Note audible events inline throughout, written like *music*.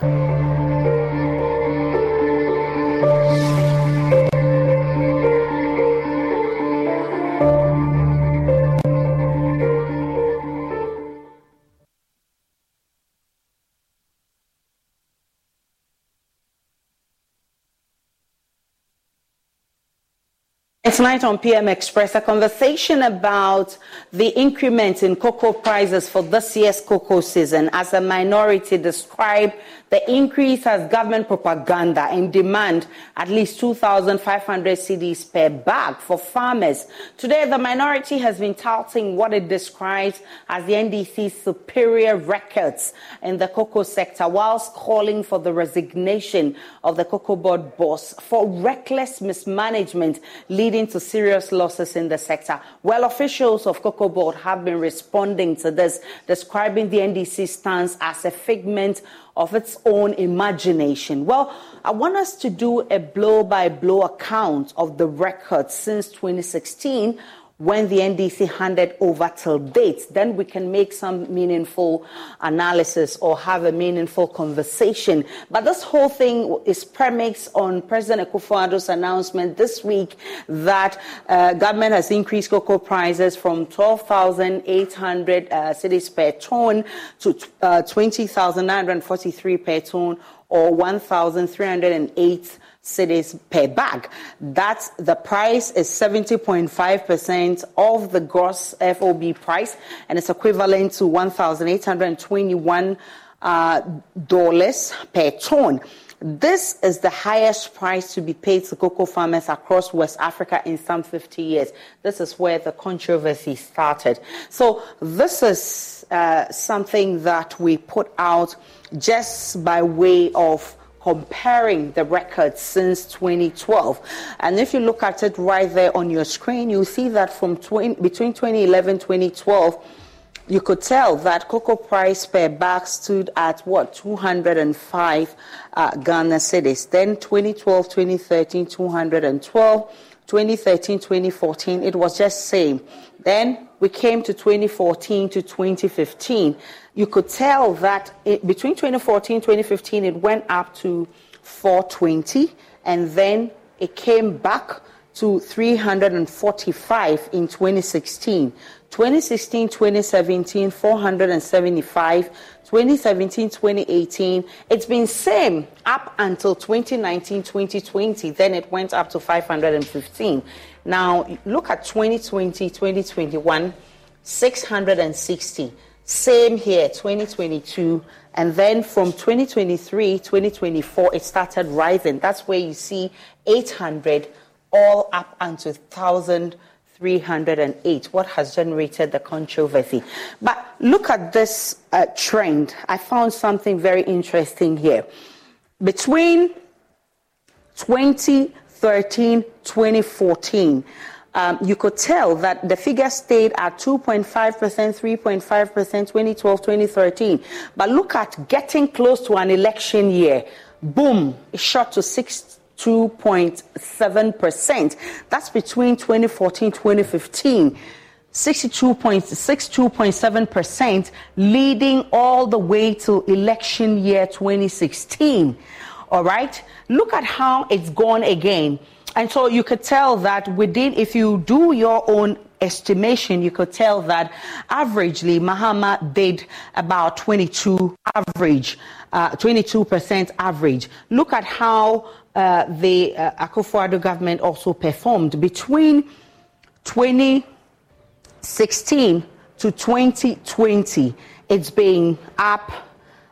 Thank you. Tonight on PM Express, a conversation about the increment in cocoa prices for this year's cocoa season as a minority describe the increase as government propaganda and demand at least 2,500 cedis per bag for farmers. Today, the minority has been touting what it describes as the NDC's superior records in the cocoa sector, whilst calling for the resignation of the cocoa board boss for reckless mismanagement leading to serious losses in the sector. Well, officials of cocoa board have been responding to this, describing the NDC stance as a figment of its own imagination. Well, I want us to do a blow by blow account of the record since 2016 when the NDC handed over till date, then we can make some meaningful analysis or have a meaningful conversation. But this whole thing is premised on President Akufo-Addo's announcement this week that uh, government has increased cocoa prices from 12,800 uh, cedis per ton to uh, 20,943 per ton or 1,308 cedis per bag. That's the price is 70.5% of the gross FOB price, and it's equivalent to 1,821 uh, dollars per ton. This is the highest price to be paid to cocoa farmers across West Africa in some 50 years. This is where the controversy started. So, this is uh, something that we put out just by way of comparing the records since 2012. And if you look at it right there on your screen, you see that from 20, between 2011 2012, you could tell that cocoa price per bag stood at what 205 uh, Ghana cedis. Then 2012, 2013, 212. 2013, 2014, it was just same. Then we came to 2014 to 2015 you could tell that it, between 2014 2015 it went up to 420 and then it came back to 345 in 2016 2016 2017 475 2017 2018 it's been same up until 2019 2020 then it went up to 515 now look at 2020 2021 660 same here, 2022. And then from 2023, 2024, it started rising. That's where you see 800 all up until 1,308. What has generated the controversy? But look at this uh, trend. I found something very interesting here. Between 2013, 2014, um, you could tell that the figure stayed at 2.5%, 3.5%, 2012, 2013. But look at getting close to an election year. Boom, it shot to 62.7%. That's between 2014, 2015. 62.62.7%, leading all the way to election year 2016. All right? Look at how it's gone again. And so you could tell that within, if you do your own estimation, you could tell that averagely Mahama did about 22 average, uh, 22% average. Look at how uh, the uh, Akufo-Addo government also performed between 2016 to 2020. It's been up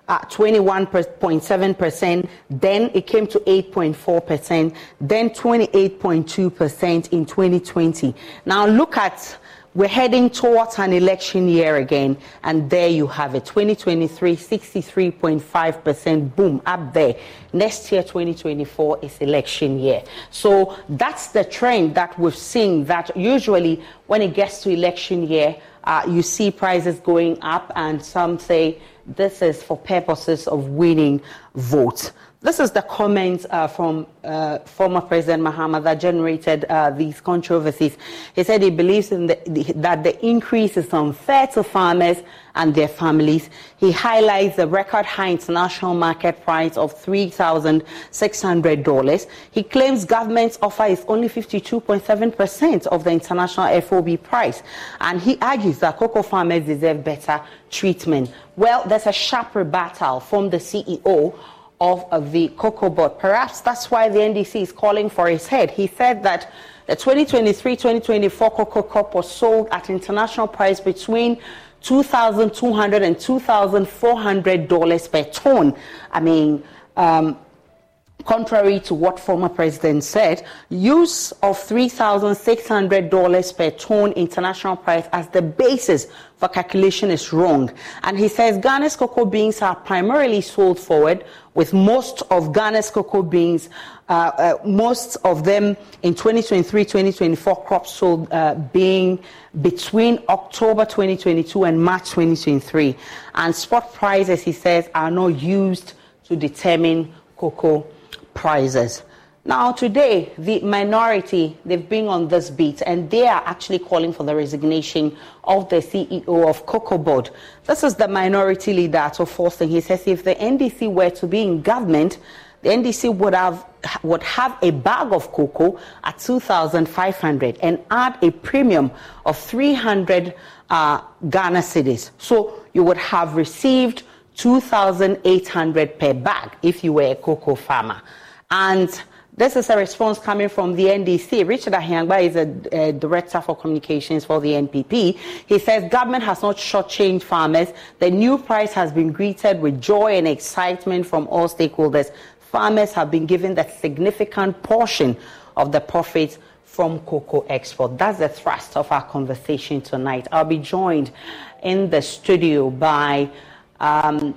at 21.7%, then it came to 8.4%, then 28.2% in 2020. Now look at we're heading towards an election year again, and there you have it 2023, 63.5%, boom, up there. Next year, 2024, is election year. So that's the trend that we've seen that usually when it gets to election year, uh, you see prices going up, and some say this is for purposes of winning votes. This is the comment uh, from uh, former President Mahama that generated uh, these controversies. He said he believes the, the, that the increase is unfair to farmers and their families. He highlights the record high international market price of $3,600. He claims government's offer is only 52.7% of the international FOB price. And he argues that cocoa farmers deserve better treatment. Well, there's a sharp rebuttal from the CEO of the cocoa board. Perhaps that's why the NDC is calling for his head. He said that the 2023-2024 cocoa crop was sold at international price between $2,200 and $2,400 per ton. I mean, um, contrary to what former president said, use of $3,600 per ton international price as the basis for calculation is wrong. And he says Ghana's cocoa beans are primarily sold forward, with most of Ghana's cocoa beans, uh, uh, most of them in 2023-2024 crops sold uh, being between October 2022 and March 2023. And spot prices, he says, are not used to determine cocoa Now, today, the minority, they've been on this beat and they are actually calling for the resignation of the CEO of Cocoa Board. This is the minority leader, Ato Forson. He says if the NDC were to be in government, the NDC would have would have a bag of cocoa at 2,500 and add a premium of 300 uh, Ghana cedis. So you would have received 2,800 per bag if you were a cocoa farmer. And this is a response coming from the NDC. Richard Ahiagbah is a, a, director for communications for the NPP. He says government has not shortchanged farmers. The new price has been greeted with joy and excitement from all stakeholders. Farmers have been given the significant portion of the profits from cocoa export. That's the thrust of our conversation tonight. I'll be joined in the studio by um,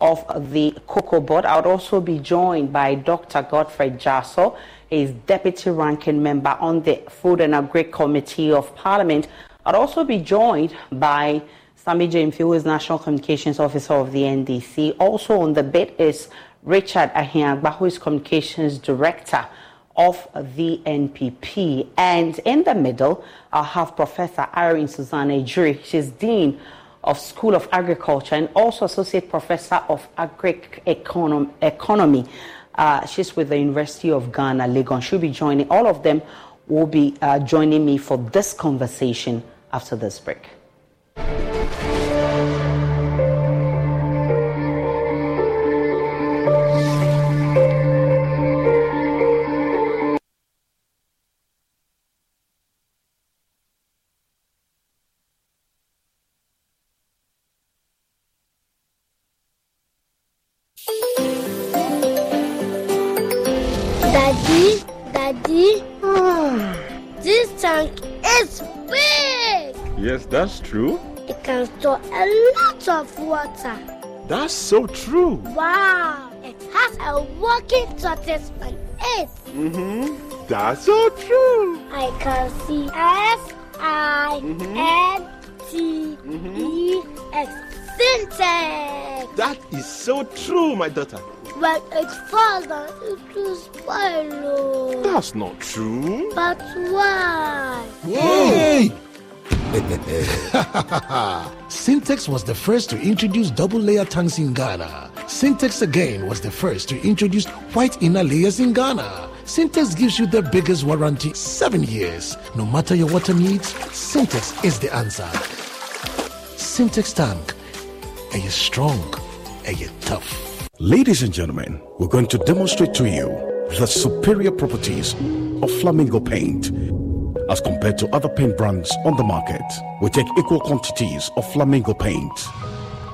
of the Cocoa Board. I would also be joined by Dr. Godfrey Jasaw, is Deputy Ranking Member on the Food and Agri Committee of Parliament. I'd also be joined by Sammy Gyamfi, who is National Communications Officer of the NDC. Also on the bit is Richard Ahiagbah, who is Communications Director of the NPP. And in the middle, I'll have Professor Irene Susanna Egyir. She's Dean of School of Agriculture and also Associate Professor of Agric Econom- Economy. Uh, she's with the University of Ghana, Legon. She'll be joining, all of them will be uh, joining me for this conversation after this break. True. It can store a lot of water. That's so true. Wow. It has a working tortoise on it. Mm-hmm. That's so true. I can see S I N T E X. Syntax. That is so true, my daughter. But it falls down, it will spoil. That's not true. But why? Hey! *laughs* Sintex was the first to introduce double layer tanks in Ghana. Sintex again was the first to introduce white inner layers in Ghana. Sintex gives you the biggest warranty, seven years. No matter your water needs, Sintex is the answer. Sintex tank. Are you strong? Are you tough? Ladies and gentlemen, we're going to demonstrate to you the superior properties of flamingo paint as compared to other paint brands on the market. We take equal quantities of flamingo paint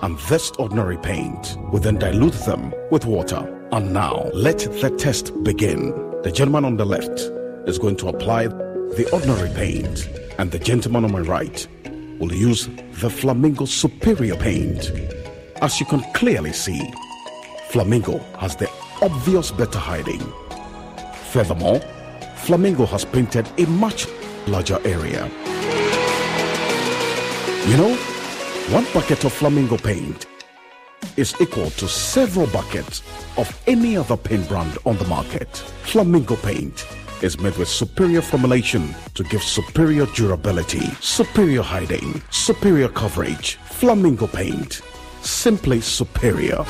and this ordinary paint. We then dilute them with water. And now, let the test begin. The gentleman on the left is going to apply the ordinary paint, and the gentleman on my right will use the Flamingo Superior paint. As you can clearly see, Flamingo has the obvious better hiding. Furthermore, Flamingo has painted a much larger area. You know, one bucket of Flamingo paint is equal to several buckets of any other paint brand on the market. Flamingo paint is made with superior formulation to give superior durability, superior hiding, superior coverage. Flamingo paint, simply superior.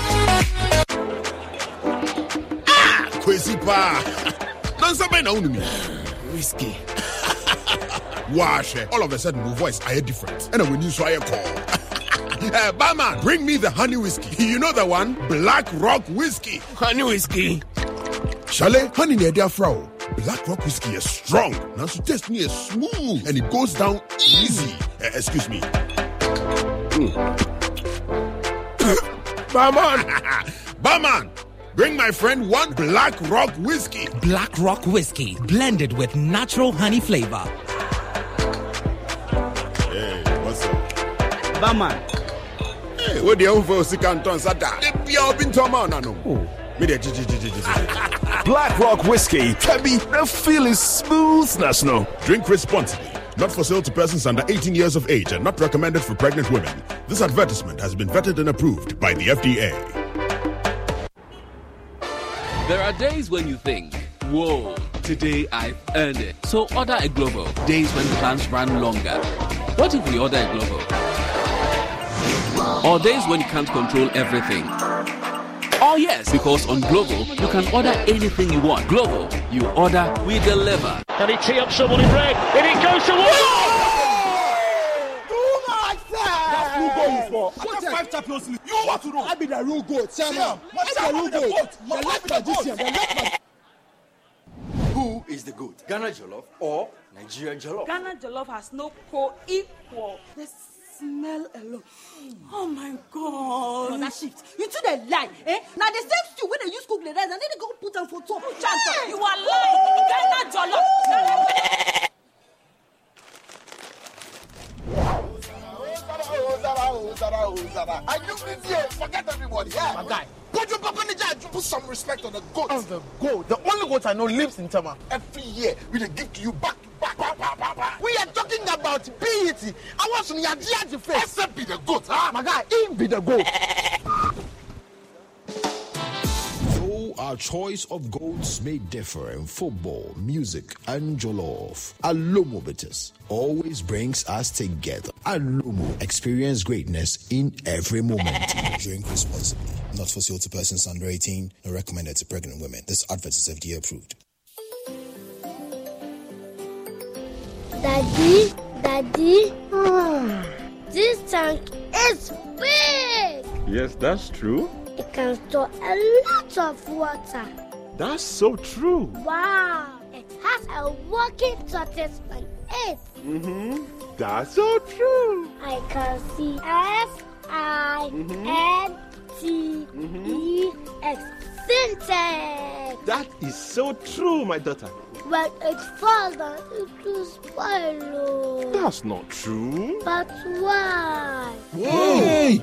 Ah, Kwesi pa. *laughs* Nansa bɛn na wo me. Whiskey. Wash. All of a sudden, my voice I hear different. And when you saw I call. Uh, *laughs* barman, bring me the honey whiskey. *laughs* You know the one? Black Rock Whiskey. Honey whiskey. Shale, honey near their fro. Black Rock Whiskey is strong. Now, so taste me is smooth and it goes down easy. Uh, excuse me. *coughs* Barman. *laughs* barman, bring my friend one Black Rock Whiskey. Black Rock Whiskey, blended with natural honey flavor. Up? Barman. Hey, what the hell for Sikanton Sada? The Pia Bintoma Nano. Oh. Me de *laughs* Black Rock Whiskey, Kebi, the feel is smooth, national. Drink responsibly. Not for sale to persons under 18 years of age and not recommended for pregnant women. This advertisement has been vetted and approved by the FDA. There are days when you think, whoa, today I've earned it. So order a Glovo. Days when plans run longer. What if we order a Glovo? Or days when you can't control everything. Oh yes, because on Glovo, you can order anything you want. Glovo, you order, we deliver. Can he tee up someone in red? And it goes to What five champions league? You want to know? I be the real goat. Chairman. What's the real goat? The left magician. The left magician. Who is the goat? Ghana Jollof or Nigerian Jollof? Ghana Jollof has no co-equal. The smell alone. Oh my god. No, that shift. You two dey lie. Eh? Now the same stew wey dey use cook the rice and then they go put am for top. Chanta, you are lying. Ghana Jollof. I do this. Forget everybody. Yeah. My guy. Put your back on the judge. Put some respect on the goat. On the goat. The only goat I know lives in Tama. Every year, we give to you back to back, back, back, back, back. We are talking about BET. I want some Yadiaji face. Except be the goat, huh? My guy, him be the goat. *laughs* Though our choice of goats may differ in football, music, and jollof, Alomo Bitters always brings us together. Alomo, experience greatness in every moment. *laughs* Drink responsibly. Not for sale to persons under 18, nor recommended to pregnant women. This advert is FDA approved. Daddy, Daddy, ah. this tank is big. Yes, that's true. It can store a lot of water. That's so true. Wow, it has a working tortoise on it. Mm-hmm. That's so true. I can see S I N T E X syntax. That is so true, my daughter. When it falls down, it will spoil. That's not true. But why? Hey!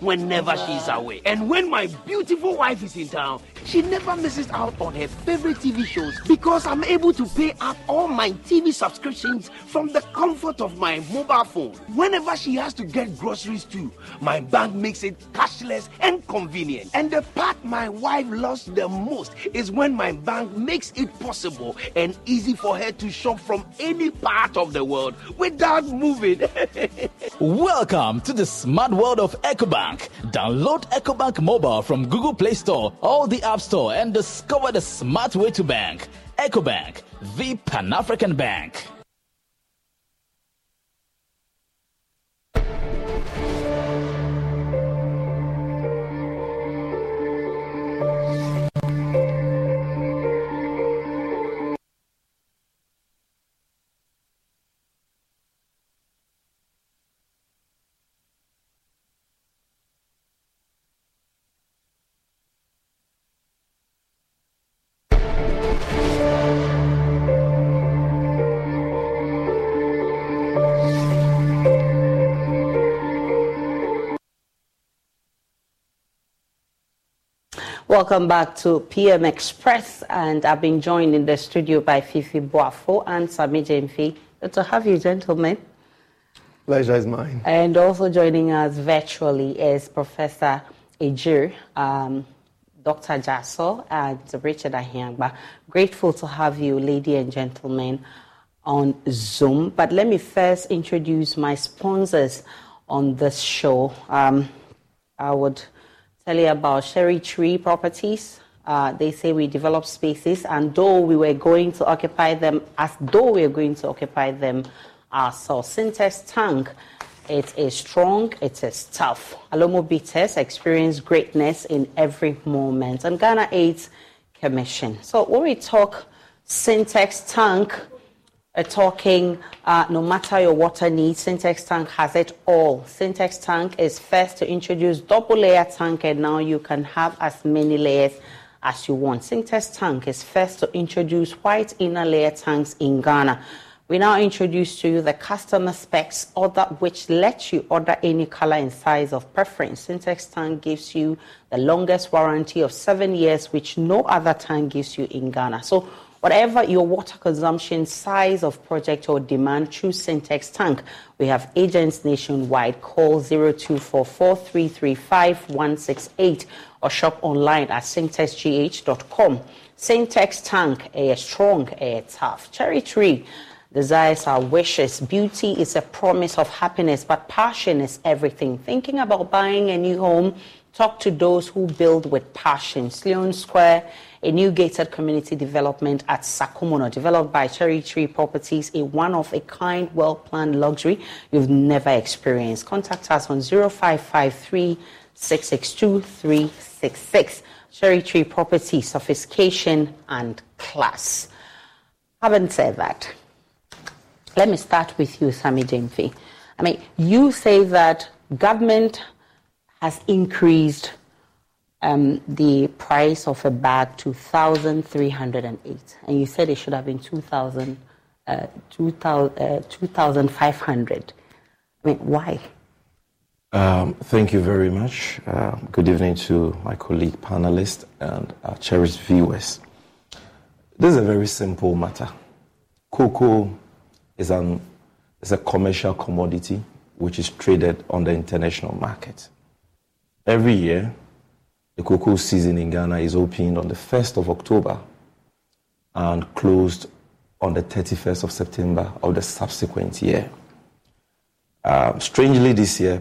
whenever she's away. And when my beautiful wife is in town, she never misses out on her favorite TV shows because I'm able to pay up all my TV subscriptions from the comfort of my mobile phone. Whenever she has to get groceries too, my bank makes it cashless and convenient. And the part my wife loves the most is when my bank makes it possible and easy for her to shop from any part of the world without moving. *laughs* Welcome to the smart world of EcoBank. Download EcoBank mobile from Google Play Store or the App Store and discover the smart way to bank. EcoBank, the Pan African Bank. Welcome back to PM Express, and I've been joined in the studio by Fifi Boafo and Sammy Gyamfi. Good to have you, gentlemen. Pleasure is mine. And also joining us virtually is Professor Egyir, um, Dr. Jasaw, and Richard Ahiagbah. Grateful to have you, ladies and gentlemen, on Zoom. But let me first introduce my sponsors on this show. Um, I would tell you about Cherry Tree Properties. Uh, they say we develop spaces, and though we were going to occupy them, as though we are going to occupy them ourselves. Sintex Tank, it is strong, it is tough. Alomo Bitters experience greatness in every moment. And Ghana AIDS Commission. So when we talk Sintex Tank, uh, talking uh, no matter your water needs, Sintex Tank has it all. Sintex Tank is first to introduce double layer tank, and now you can have as many layers as you want. Sintex Tank is first to introduce white inner layer tanks in Ghana. We now introduce to you the customer specs order, which lets you order any color and size of preference. Sintex Tank gives you the longest warranty of seven years, which no other tank gives you in Ghana. So Whatever your water consumption, size of project or demand, choose Sintex Tank. We have agents nationwide. Call 0244 or shop online at sintexgh.com. Sintex Tank, air strong, air tough. Cherry Tree, desires are wishes. Beauty is a promise of happiness, but passion is everything. Thinking about buying a new home, talk to those who build with passion. Sloan Square a new gated community development at Sakumono, developed by Cherry Tree Properties, a one of a kind, well planned luxury you've never experienced. Contact us on 0553 662 366. Cherry Tree Property, sophistication and class. Haven't said that, let me start with you, Sammy Gyamfi. I mean, you say that government has increased um, the price of a bag to 1,308. And you said it should have been 2,000, uh, 2,500. I mean, why? Um, thank you very much. Uh, good evening to my colleague panelists and our cherished viewers. This is a very simple matter. Cocoa is, an, is a commercial commodity which is traded on the international market. Every year, the cocoa season in Ghana is opened on the 1st of October and closed on the 31st of September of the subsequent year. Um, strangely, this year,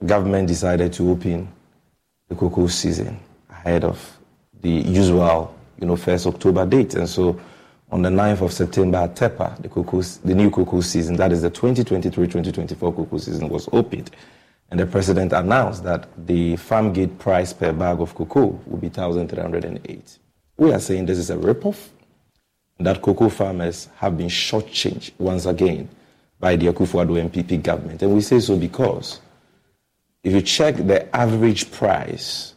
the government decided to open the cocoa season ahead of the usual, you know, 1st October date. And so on the 9th of September at Tepa, the, cocoa, the new cocoa season, that is the 2023-2024 cocoa season, was opened. And the president announced that the farm gate price per bag of cocoa will be 1,308. We are saying this is a ripoff, that cocoa farmers have been shortchanged once again by the Akufo-Addo NPP government. And we say so because if you check the average price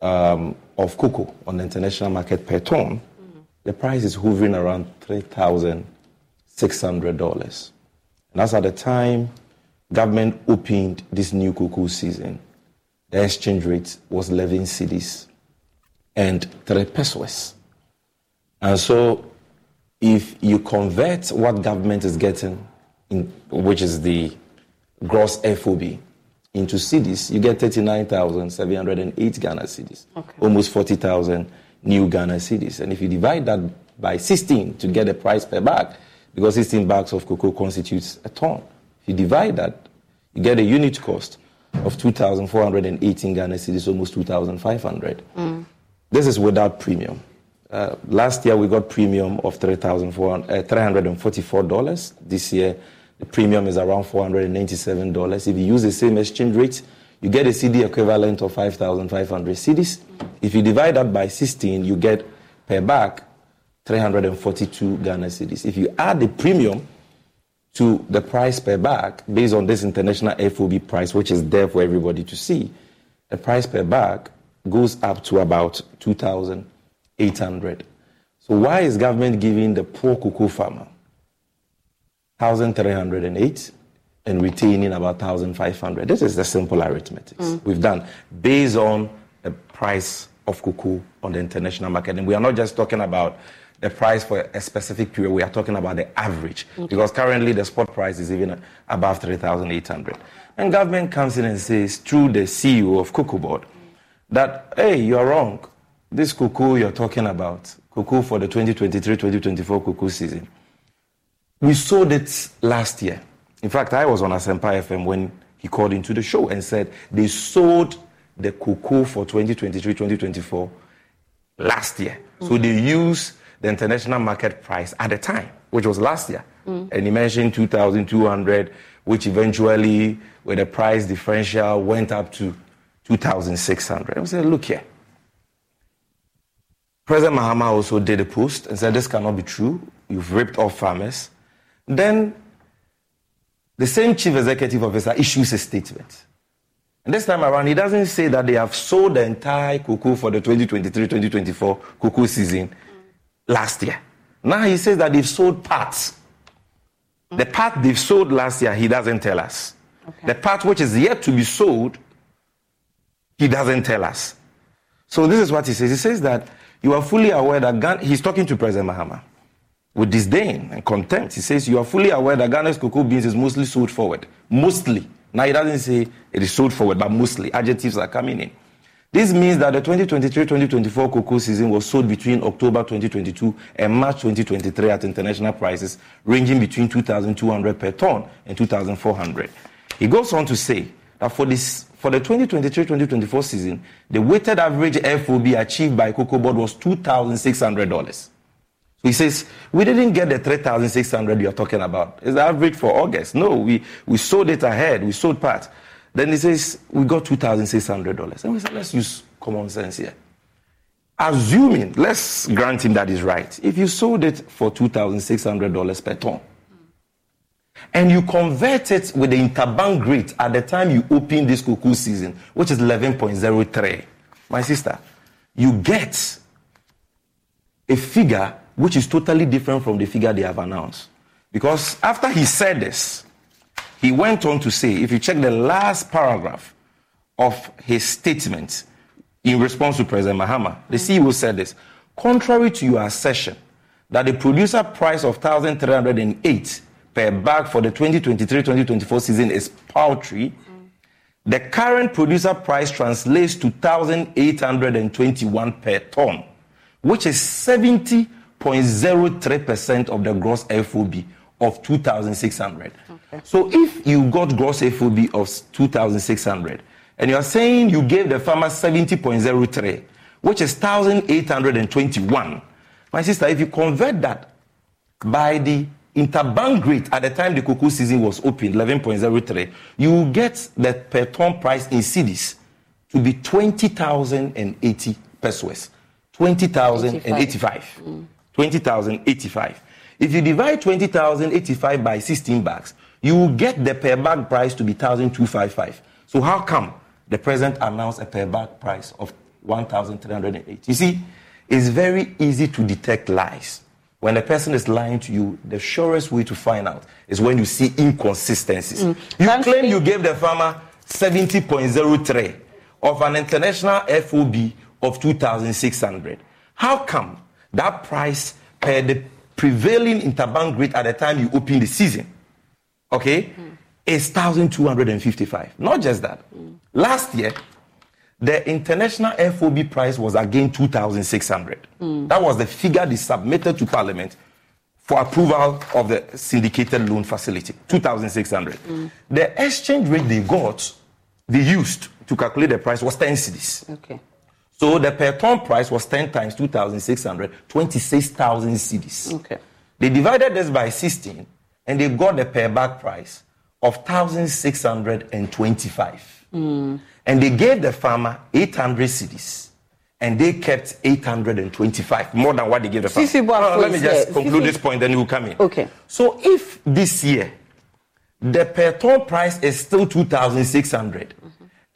um, of cocoa on the international market per ton, mm-hmm. the price is hovering around 3,000 $600. And that's at the time government opened this new cocoa season. The exchange rate was 11 cedis and 3 pesos. And so if you convert what government is getting, in, which is the gross FOB, into cedis, you get 39,708 Ghana cedis, Okay. almost 40,000 new Ghana cedis. And if you divide that by 16 to get a price per bag, because 16 bags of cocoa constitutes a ton, you divide that, you get a unit cost of 2,418 Ghana cedis, almost 2,500. Mm. This is without premium. Uh, last year we got premium of 3,400 uh, $344. This year the premium is around $497. If you use the same exchange rate, you get a cedi equivalent of 5,500 cedis. If you divide that by 16, you get per bag 342 Ghana cedis. If you add the premium to the price per bag based on this international FOB price, which is there for everybody to see, the price per bag goes up to about 2,800. So why is government giving the poor cocoa farmer 1,308 and retaining about 1,500? This is the simple arithmetic Mm. we've done based on the price of cocoa on the international market. And we are not just talking about the price for a specific period, we are talking about the average. Okay. Because currently the spot price is even above 3,800. And government comes in and says, through the CEO of Cocoa Board, that, hey, you're wrong. This cocoa you're talking about, cocoa for the 2023-2024 cocoa season, we sold it last year. In fact, I was on Asempa FM when he called into the show and said they sold the cocoa for 2023-2024 last year. So mm. they used the international market price at the time, which was last year. Mm. And he mentioned 2,200, which eventually, with the price differential, went up to 2,600. I said, look here. President Mahama also did a post and said, this cannot be true. You've ripped off farmers. Then the same chief executive officer issues a statement. And this time around, he doesn't say that they have sold the entire cocoa for the 2023-2024 cocoa season last year. Now he says that they've sold parts. The part they've sold last year, he doesn't tell us. The part which is yet to be sold, he doesn't tell us. So this is what he says. He says that you are fully aware that Ghana, he's talking to President Mahama with disdain and contempt. He says you are fully aware that Ghana's cocoa beans is mostly sold forward. Mostly. Now he doesn't say it is sold forward, but mostly. Adjectives are coming in. This means that the 2023-2024 cocoa season was sold between October 2022 and March 2023 at international prices ranging between 2,200 per ton and 2,400. He goes on to say that for this for the 2023-2024 season, the weighted average FOB achieved by Cocoa Board was $2,600. So he says, we didn't get the 3,600 you're talking about. It's the average for August. No, we, we sold it ahead. We sold part. Then he says, we got $2,600. And we said, let's use common sense here. Assuming, let's grant him that is right. If you sold it for $2,600 per ton, and you convert it with the interbank rate at the time you open this cocoa season, which is 11.03, my sister, you get a figure which is totally different from the figure they have announced. Because after he said this, he went on to say, if you check the last paragraph of his statement in response to President Mahama, the mm. CEO said this contrary to your assertion that the producer price of 1,308 per bag for the 2023-2024 season is paltry, mm. the current producer price translates to 1,821 per ton, which is 70.03% of the gross FOB of 2,600. So if you got gross FOB of 2,600 and you're saying you gave the farmer 70.03, which is 1,821, my sister, if you convert that by the interbank rate at the time the cocoa season was open, 11.03, you will get the per ton price in cedis to be 20,080 pesos. 20,085. 20,085. Mm. If you divide 20,085 by 16 bags, you will get the per bag price to be 1,255. So how come the president announced a per bag price of 1,308? You see, it's very easy to detect lies. When a person is lying to you, the surest way to find out is when you see inconsistencies. Mm. You claim you gave the farmer 70.03 of an international FOB of 2,600. How come that price per the prevailing interbank rate at the time you open the season, okay, is 1,255? Not just that. Last year, the international FOB price was again 2,600. Mm. That was the figure they submitted to Parliament for approval of the syndicated loan facility 2,600. Mm. The exchange rate they got, they used to calculate the price was 10 cedis. Okay. So the per ton price was 10 times 2,600, 26,000 cedis. Okay. They divided this by 16 and they got the per bag price of 1,625. Mm. And they gave the farmer 800 cedis and they kept 825, more than what they gave the farmer. Fifi Boafo No, let me just conclude this point, then you will come in. Okay. So if this year the per ton price is still 2,600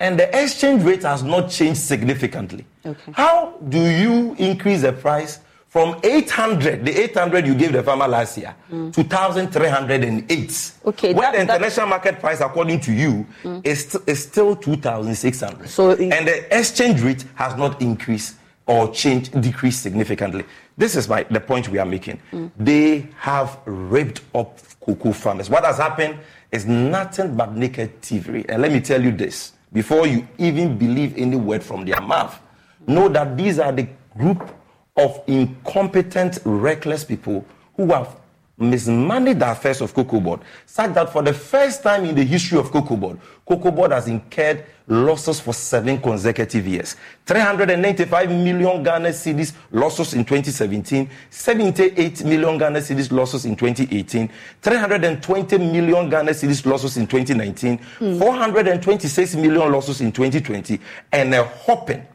and the exchange rate has not changed significantly, Okay. how do you increase the price from 800, the 800 you gave the farmer last year, Mm. to 1,308? Okay, When that- the that- international market price, according to you, is, st- is still 2,600. So and the exchange rate has not increased or changed, decreased significantly. This is my, the point we are making. Mm. They have ripped up cocoa farmers. What has happened is nothing but naked thievery. And let me tell you this before you even believe any word from their mouth, know that these are the group of incompetent, reckless people who have mismanaged the affairs of Cocoa Board, such that for the first time in the history of Cocoa Board, Cocoa Board has incurred losses for seven consecutive years. 395 million Ghana cedis losses in 2017, 78 million Ghana cedis losses in 2018, 320 million Ghana cedis losses in 2019, hmm. 426 million losses in 2020, and a whopping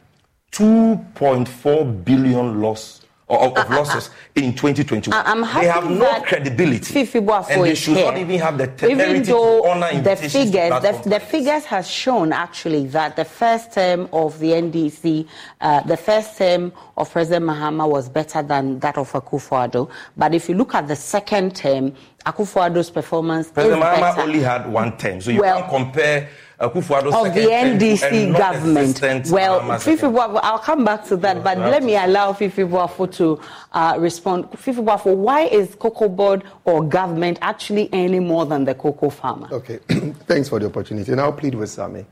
2.4 billion loss of, of losses in 2021. I- they have no credibility. And they should here. not even have the Even temerity though to honor the figures, the, the figures has shown actually that the first term of the NDC, uh, the first term of President Mahama was better than that of Akufo-Addo. But if you look at the second term, Akufo-Addo's performance President is Mahama better. only had one term, so you Well, can't compare Akufo-Addo's of the term to a NDC government. Well, Fifi second I'll come back to that, but let me allow Fifi Boafo to uh, respond. Fifi Boafo, why is Cocoa Board or government actually earning more than the cocoa farmer? Okay, *clears throat* thanks for the opportunity. And I'll plead with Sammy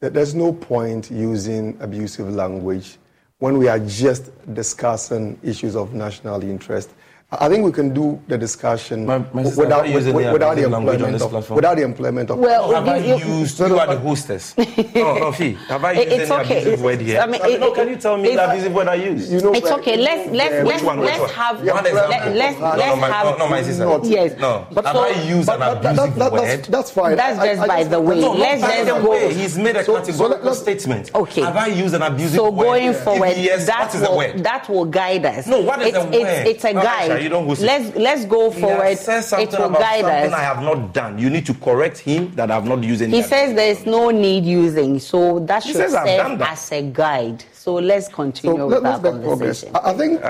that there's no point using abusive language when we are just discussing issues of national interest. I think we can do the discussion my sister, without, have you used with- without the abusive on employment this of without the employment of. Well, have I you- you- used, you are the hostess. no, no, Fee, have I used it's any okay. abusive word here? I mean, it- no, can you tell me it's- the abusive word I used? You know, it's okay. Let's let's Which let's one, let's one? have One let, example. let's No, no, let's my- have no, no, my sister. yes. No. But Have so, I used an that- that- abusive that- word? that's, that's fine. That's just by the way. Let's not by just go. He's made a So- so categorical statement. Okay. Have I used an abusive word? So going forward, yes, that what is the will word? that will guide us. No, what is it's, the word? It's a No, guide. Aisha, you don't host it. let's let's go He forward. has said something It will about guide something us. I have not done. You need to correct him that I have not used any. He says there is no need using, so that He should says I've done serve that. as a guide. So let's So continue let, with us our make progress. conversation. I I think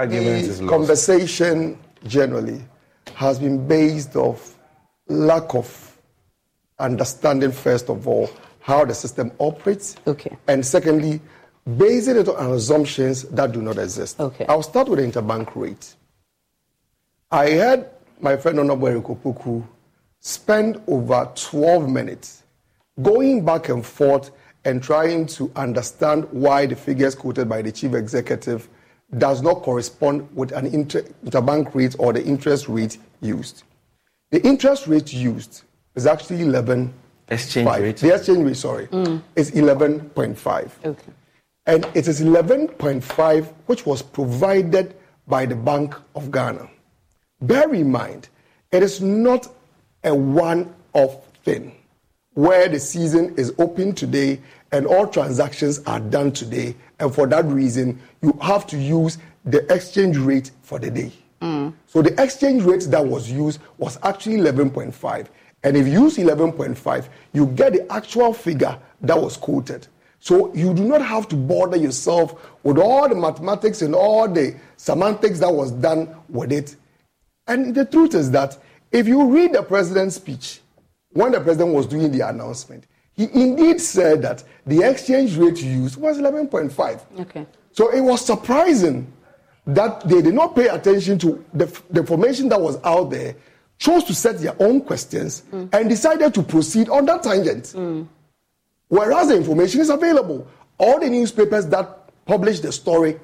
the conversation generally has been based of lack of understanding, first of all, how the system operates. Okay. And secondly, basing it on assumptions that do not exist. Okay. I'll start with the interbank rate. I heard my friend Honorable Kopuku spend over 12 minutes going back and forth and trying to understand why the figures quoted by the chief executive does not correspond with an inter- interbank rate or the interest rate used. The interest rate used is actually 11. Exchange rate. The exchange rate, sorry, mm. is 11.5. Okay. And it is 11.5, which was provided by the Bank of Ghana. Bear in mind, it is not a one off thing where the season is open today and all transactions are done today. And for that reason, you have to use the exchange rate for the day. Mm. So the exchange rate that was used was actually 11.5. And if you use 11.5, you get the actual figure that was quoted. So you do not have to bother yourself with all the mathematics and all the semantics that was done with it. And the truth is that if you read the president's speech, when the president was doing the announcement, he indeed said that the exchange rate used was 11.5. Okay. So it was surprising that they did not pay attention to the, the information that was out there, chose to set their own questions, mm. and decided to proceed on that tangent. Mm. Whereas the information is available. All the newspapers that published the story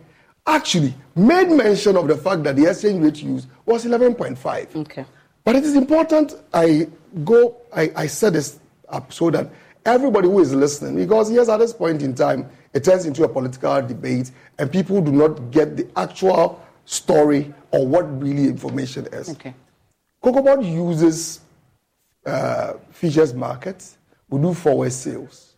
actually made mention of the fact that the exchange rate used was 11.5. Okay. But it is important I go, I, I set this up so that everybody who is listening, because yes, at this point in time, it turns into a political debate and people do not get the actual story or what really information is. Okay. COCOBOD uses uh, futures markets. We do forward sales.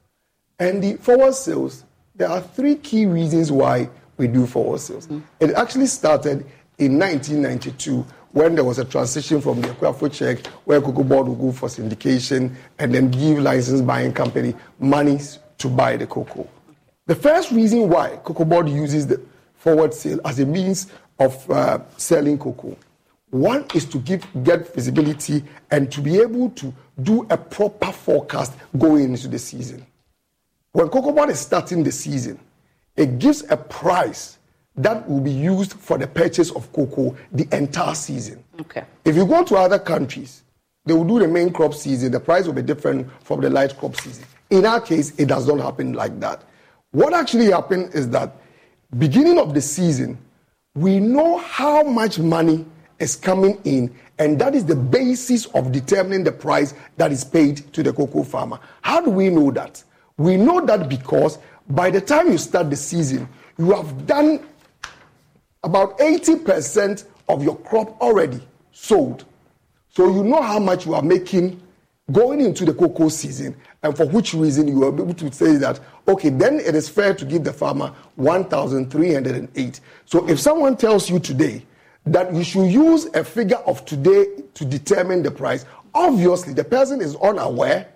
And the forward sales, there are three key reasons why we do forward sales. It actually started in 1992 when there was a transition from the Akuafo check where Cocoa Board would go for syndication and then give license buying company monies to buy the cocoa. The first reason why Cocoa Board uses the forward sale as a means of uh, selling cocoa one is to give get visibility and to be able to do a proper forecast going into the season. When Cocoa Board is starting the season, it gives a price that will be used for the purchase of cocoa the entire season. Okay. If you go to other countries, they will do the main crop season, the price will be different from the light crop season. In our case, it does not happen like that. What actually happened is that beginning of the season, we know how much money is coming in, and that is the basis of determining the price that is paid to the cocoa farmer. How do we know that? We know that because by the time you start the season, you have done about 80% of your crop already sold. So you know how much you are making going into the cocoa season and for which reason you are able to say that, okay, then it is fair to give the farmer 1,308. So if someone tells you today that you should use a figure of today to determine the price, obviously the person is unaware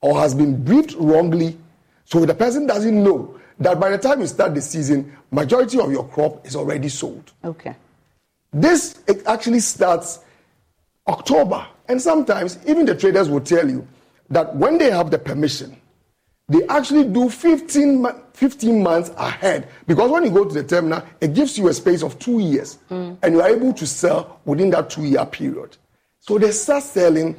or has been briefed wrongly. So the person doesn't know that by the time you start the season, majority of your crop is already sold. Okay. This it actually starts October. And sometimes even the traders will tell you that when they have the permission, they actually do 15, 15 months ahead. Because when you go to the terminal, it gives you a space of two years. Mm. And you are able to sell within that two year period. So they start selling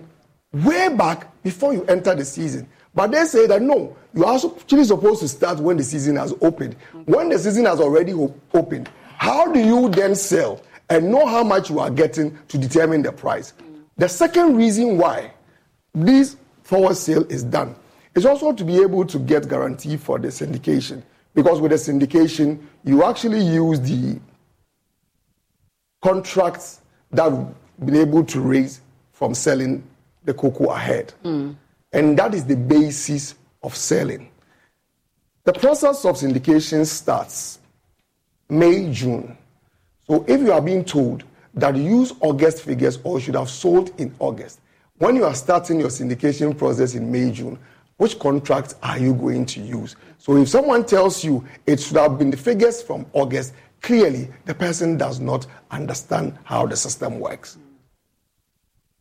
way back before you enter the season. But they say that no, you are actually supposed to start when the season has opened. When the season has already op- opened, how do you then sell and know how much you are getting to determine the price? Mm. The second reason why this forward sale is done is also to be able to get guarantee for the syndication. Because with the syndication, you actually use the contracts that we've been able to raise from selling the cocoa ahead. Mm. And that is the basis of selling. The process of syndication starts May, June. So if you are being told that you use August figures or should have sold in August, when you are starting your syndication process in May, June, which contracts are you going to use? So if someone tells you it should have been the figures from August, clearly the person does not understand how the system works.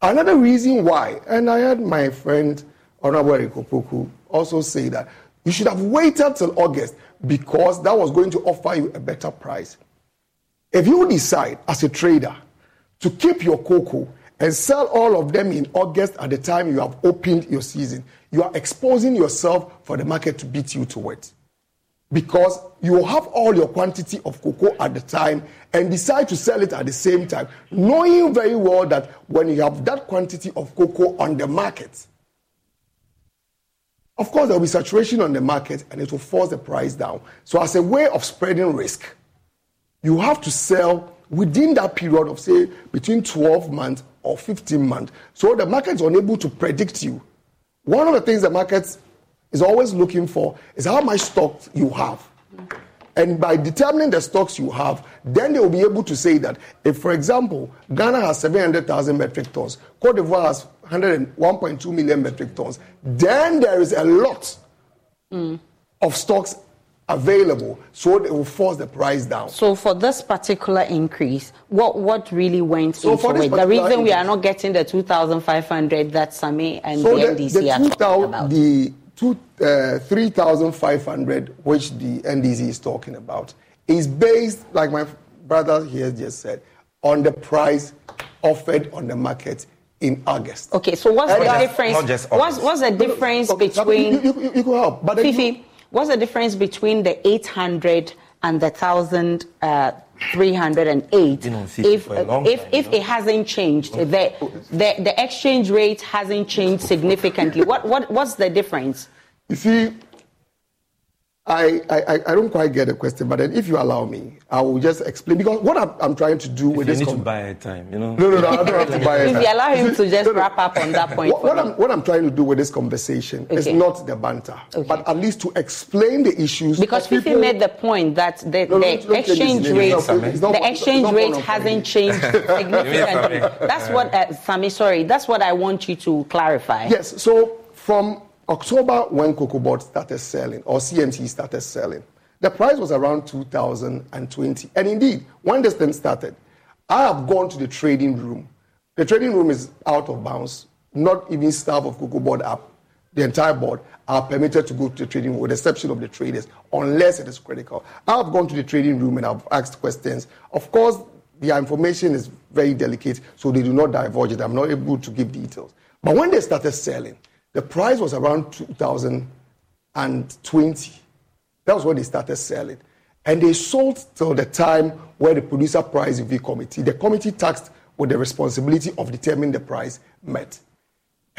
Another reason why, and I had my friend Honorable Eric Opoku also say that you should have waited till August because that was going to offer you a better price. If you decide as a trader to keep your cocoa and sell all of them in August at the time you have opened your season, you are exposing yourself for the market to beat you to it. Because you have all your quantity of cocoa at the time and decide to sell it at the same time, knowing very well that when you have that quantity of cocoa on the market, of course, there will be saturation on the market and it will force the price down. So, as a way of spreading risk, you have to sell within that period of, say, between 12 months or 15 months. So, the market is unable to predict you. One of the things the market is always looking for is how much stock you have. And by determining the stocks you have, then they will be able to say that if, for example, Ghana has 700,000 metric tons, Cote d'Ivoire has 101.2 million metric tons, then there is a lot of stocks available, so they will force the price down. So for this particular increase, what what really went So into it? The reason we are not getting the 2,500 that Sammy and So the the, NDC the, are talking about. the two, uh, 3,500, which the NDC is talking about, is based, like my brother here just said, on the price offered on the market in August. Okay, so what's and the just, difference? What's, what's the difference okay, between... You, you, you, help. But Fifi, you, what's the difference between the 800 and the 1,000 uh, 308 if, time, if, if it hasn't changed the, the, the exchange rate hasn't changed significantly. What, what, what's the difference? You see I, I, I- I don't quite get the question, but then if you allow me, I will just explain. Because what I'm, I'm trying to do with you this. need to buy a time, you know. No, no, no, I don't have to buy it. *laughs* If you allow him to just wrap up on that point What, what. I'm, what I'm trying to do with this conversation is not the banter, but at least to explain the issues. Because of Fifi people- made the point that the, No, no, the don't- don't take this exchange rate, not- the exchange not rate one hasn't *laughs* changed significantly. That's what, uh, Sammy, sorry, that's what I want you to clarify. Yes, so from October when Cocoa Board started selling, or CMT started selling, the price was around 2020. And indeed, when this thing started, I have gone to the trading room. The trading room is out of bounds. Not even staff of Cocoa Board the entire board are permitted to go to the trading room with the exception of the traders, unless it is critical. I have gone to the trading room and I've asked questions. Of course, their information is very delicate, so they do not divulge it. I'm not able to give details. But when they started selling, the price was around 2020. That was when they started selling. And they sold till the time where the producer price review committee, the committee tasked with the responsibility of determining the price, met.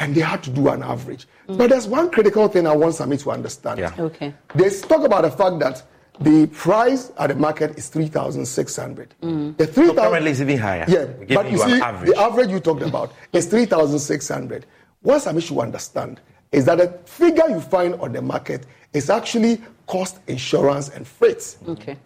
And they had to do an average. But there's one critical thing I want Sammy to understand. Okay. They talk about the fact that the price at the market is 3,600. Mm. The 3,000 currently it's even higher. Yeah, We're but you, you see, average. the average you talked about is 3,600. What Sammy should understand is that the figure you find on the market is actually cost insurance and freight. Okay.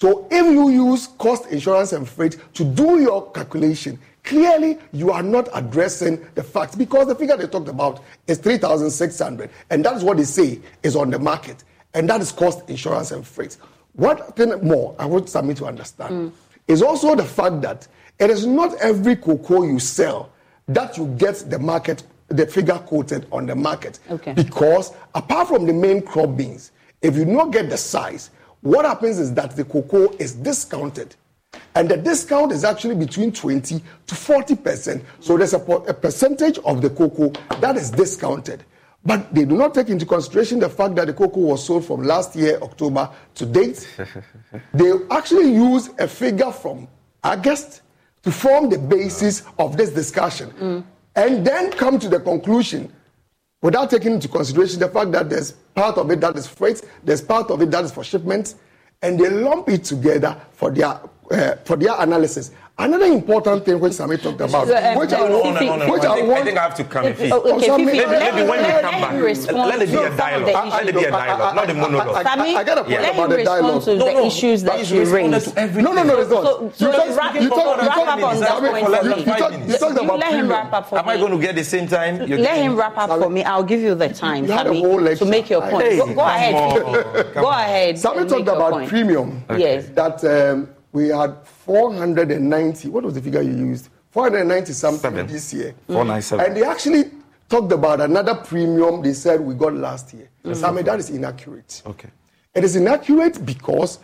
So if you use cost insurance and freight to do your calculation, clearly you are not addressing the facts because the figure they talked about is 3,600 and that is what they say is on the market and that is cost insurance and freight. What thing more I want Sammy to understand mm. is also the fact that it is not every cocoa you sell that you get the market the figure quoted on the market. Okay. because apart from the main crop beans if you do not get the size what happens is that the cocoa is discounted. And the discount is actually between 20 to 40 percent. So there's a, a percentage of the cocoa that is discounted. But they do not take into consideration the fact that the cocoa was sold from last year october to date. *laughs* They actually use a figure from august to form the basis of this discussion mm. And then come to the conclusion without taking into consideration the fact that there's part of it that is freight, there's part of it that is for shipment, and they lump it together for their uh, for their analysis. Another important thing which Sammy talked about, So, um, which I, no, want- no, no, no, which I I think, want, I think I have to come in. Oh, okay, Sammy, Fifi, maybe, let maybe him- when we come him back, respond let it be to a some of dialogue. Let it be a dialogue, not a monologue. Sammy, I got a point let about the dialogue. to the issues that you responded raised. No, no, no, it's not. So, so You talk- wrap, you talk- you wrap talk- up on that point let for me- me. you talk- you talked about let him premium. wrap up for Am I going to get the same time? Let him wrap up for me. I'll give you the time, You Sammy, to make your point. Go, go ahead, come Fifi. on, come *laughs* Go ahead. Sammy talked about premium. Yes. That um, we had 490. What was the figure you used? 490 something Seven. this year. Mm-hmm. 497. And they actually talked about another premium they said we got last year. Mm-hmm. Sammy, that is inaccurate. Okay. It is inaccurate because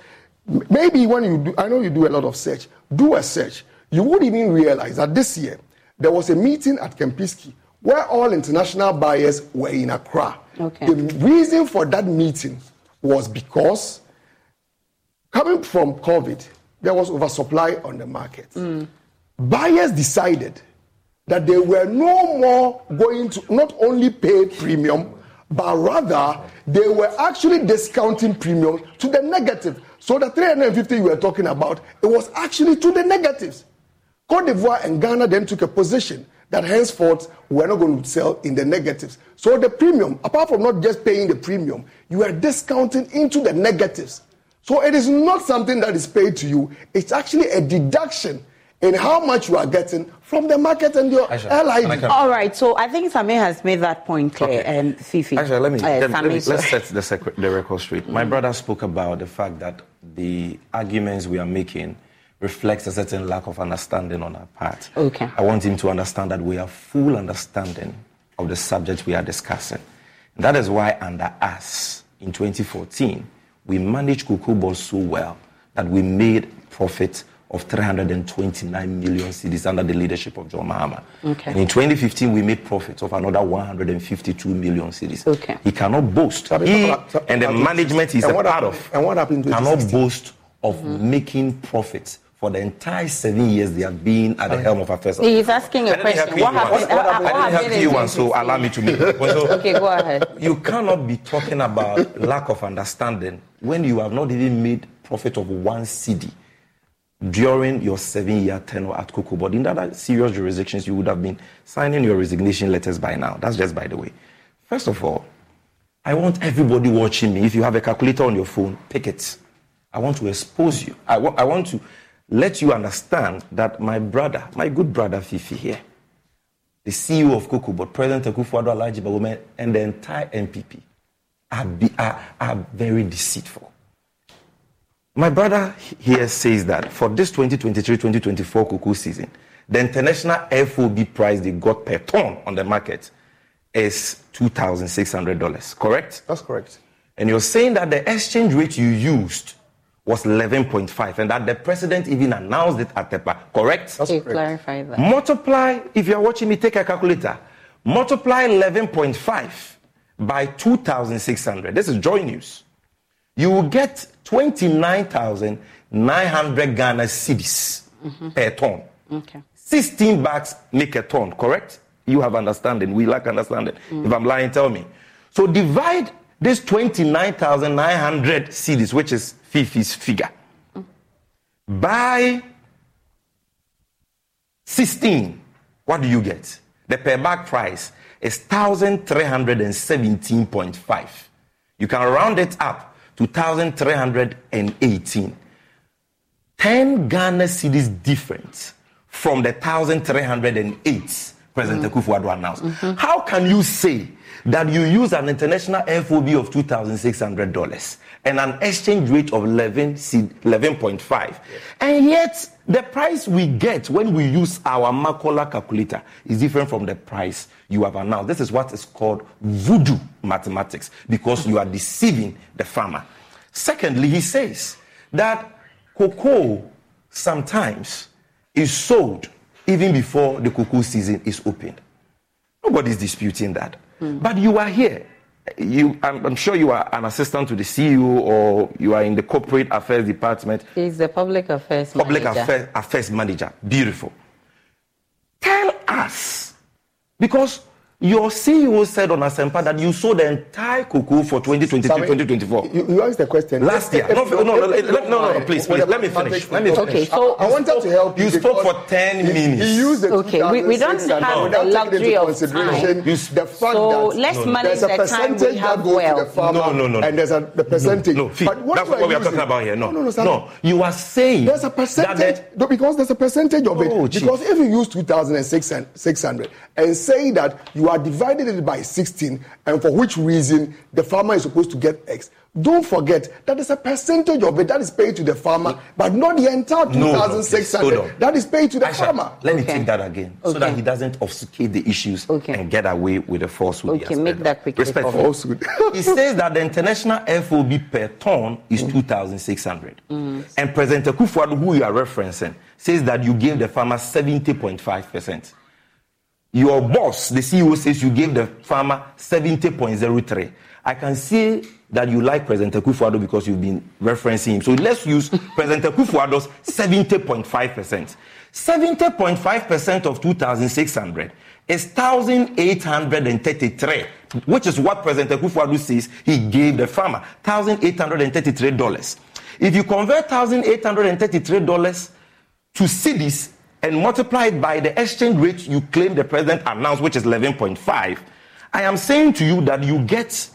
maybe when you do, I know you do a lot of search, do a search. You would even realize that this year there was a meeting at Kempinski where all international buyers were in Accra. Okay. The reason for that meeting was because coming from COVID, there was oversupply on the market. Buyers decided that they were no more going to not only pay premium, but rather they were actually discounting premium to the negative. So the 350 you were talking about, it was actually to the negatives. Cote d'Ivoire and Ghana then took a position that henceforth we're not going to sell in the negatives. So the premium, apart from not just paying the premium, you are discounting into the negatives. So it is not something that is paid to you, it's actually a deduction. in how much you are getting from the market and your LID. All right, so I think Sammy has made that point clear, and Fifi. Actually, let me, uh, let, let me let's set the, sec- the record straight. My brother spoke about the fact that the arguments we are making reflects a certain lack of understanding on our part. Okay. I want him to understand that we have full understanding of the subject we are discussing. That is why under us in 2014 we managed Cocobod so well that we made profit of 329 million cedis under the leadership of John Mahama. Okay. And in 2015, we made profits of another 152 million cedis. Okay. He cannot boast. He and the management is and a what part happened- of And what happened in cannot boast of mm-hmm. making profits for the entire seven years they have been at the helm of affairs. He is asking a I didn't have question. What happened? What happened? what I didn't happened have in P1, so allow me to make. So Okay, go ahead. you cannot be talking about lack of understanding when you have not even made profit of one cedi during your seven-year tenure at Cocoa. But in other serious jurisdictions, you would have been signing your resignation letters by now. That's just by the way. First of all, I want everybody watching me. If you have a calculator on your phone, pick it. I want to expose you. I wa- I want to let you understand that my brother, my good brother Fifi here, the CEO of Cocoa, but President Akufo-Addo Alhaji Bawumia, and the entire NPP are, be, are, are very deceitful. My brother here says that for this 2023-2024 cocoa season, the international FOB price they got per ton on the market is $2,600, correct? That's correct. And you're saying that the exchange rate you used was 11.5 and that the president even announced it at TEPA, correct? Okay, clarify that. Multiply, if you're watching me, take a calculator. Multiply 11.5 by 2,600. This is Joy News. You will get 29,900 Ghana cedis mm-hmm. per ton. Okay. 16 bags make a ton, correct? You have understanding. We lack understanding. Mm. If I'm lying, tell me. So divide this 29,900 cedis, which is Fifi's figure, by 16. What do you get? The per bag price is 1,317.5. You can round it up to 1,318. 10 Ghana cedis difference from the 1,308 President Akufo-Addo announced. Mm-hmm. How can you say that you use an international FOB of $2,600 and an exchange rate of 11, C- 11.5, and yet the price we get when we use our Makola calculator is different from the price you have announced. This is what is called voodoo mathematics because you are deceiving the farmer. Secondly, he says that cocoa sometimes is sold even before the cocoa season is opened. Nobody's disputing that. But you are here. You, I'm, I'm sure you are an assistant to the CEO or you are in the corporate affairs department, He's the public affairs public manager. affairs, affairs manager. Beautiful. Tell us, because your CEO said on Asempa that you sold the entire cocoa for 2023 Sammy, 2024. You, you asked the question. Last year. No, no, no, no, let- no, no, no, please, please, let me finish. Let me finish. Okay, so- I, I wanted to help you. You spoke for 10 he- minutes. He used the Okay, we- we don't 2006 and have without the luxury into of consideration time. the fact So that let's manage there's a time we percentage have that goes well. to the farmer No, no, no, no. and there's a the percentage. No, Fee, but what that's what we are talking about here. No, no, no, no. You are saying There's a percentage because there's a percentage of it. Oh, because if you use 2,600 and say that you are divided it by 16, and for which reason the farmer is supposed to get X, don't forget that there's a percentage of it that is paid to the farmer, but not the entire No, no, please, hold 2,600 on. that is paid to the Aisha, farmer. Let me Okay. take that again so that he doesn't obfuscate the issues and get away with the falsehood. he Okay, has make that quick. Respect for for me. falsehood. *laughs* he says that the international FOB per ton is mm. 2,600. Mm. And President Akufo-Addo, who you are referencing, says that you gave the farmer 70.5%. Your boss, the CEO, says you gave the farmer 70.03. I can see that you like President Akufo-Addo because you've been referencing him. So let's use *laughs* President Akufo-Addo's 70.5%. 70.5% of 2,600 is 1,833, which is what President Akufo-Addo says he gave the farmer, $1,833. If you convert $1,833 to cedis and multiply it by the exchange rate you claim the president announced, which is 11.5, I am saying to you that you get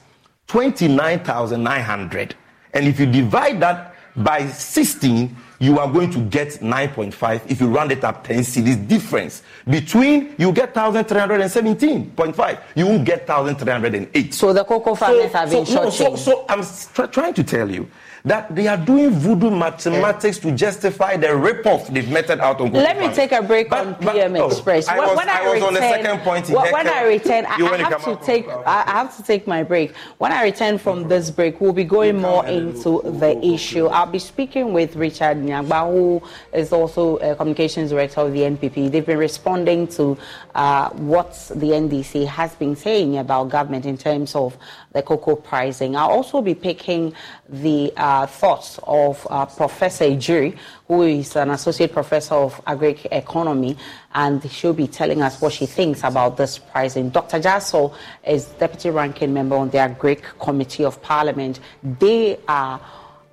29,900. And if you divide that by 16, you are going to get 9.5 if you round it up 10 cedis difference. Between you get 1317.5 you won't get 1308 So the cocoa farmers have been so, no, so, so i'm tr- trying to tell you that they are doing voodoo mathematics to justify the rip-off they've meted out on Let me take a break on PM oh, Express. I When- was- when I was on the second point when, when I return, I, I have to take I I have to take my break. When I return from this break, we'll be going more into the issue. I'll be speaking with Richard Ahiagbah, who is also a communications director of the NPP. They've been responding to uh, what the NDC has been saying about government in terms of the cocoa pricing. I'll also be picking the uh, thoughts of uh, Professor Egyir, who is an associate professor of agric economy, and she'll be telling us what she thinks about this pricing. Dr. Jasaw is deputy ranking member on the agric committee of parliament. They are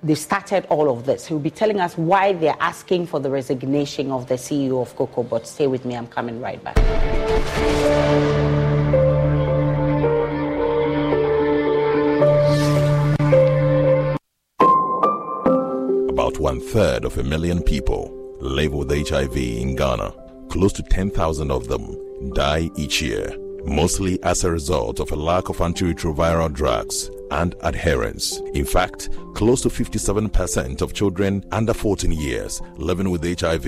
they started all of this. He'll be telling us why they're asking for the resignation of the CEO of Cocoa. But stay with me, I'm coming right back. About one third of a million people live with HIV in Ghana. Close to 10,000 of them die each year, mostly as a result of a lack of antiretroviral drugs and adherence. In fact, close to 57% of children under 14 years living with HIV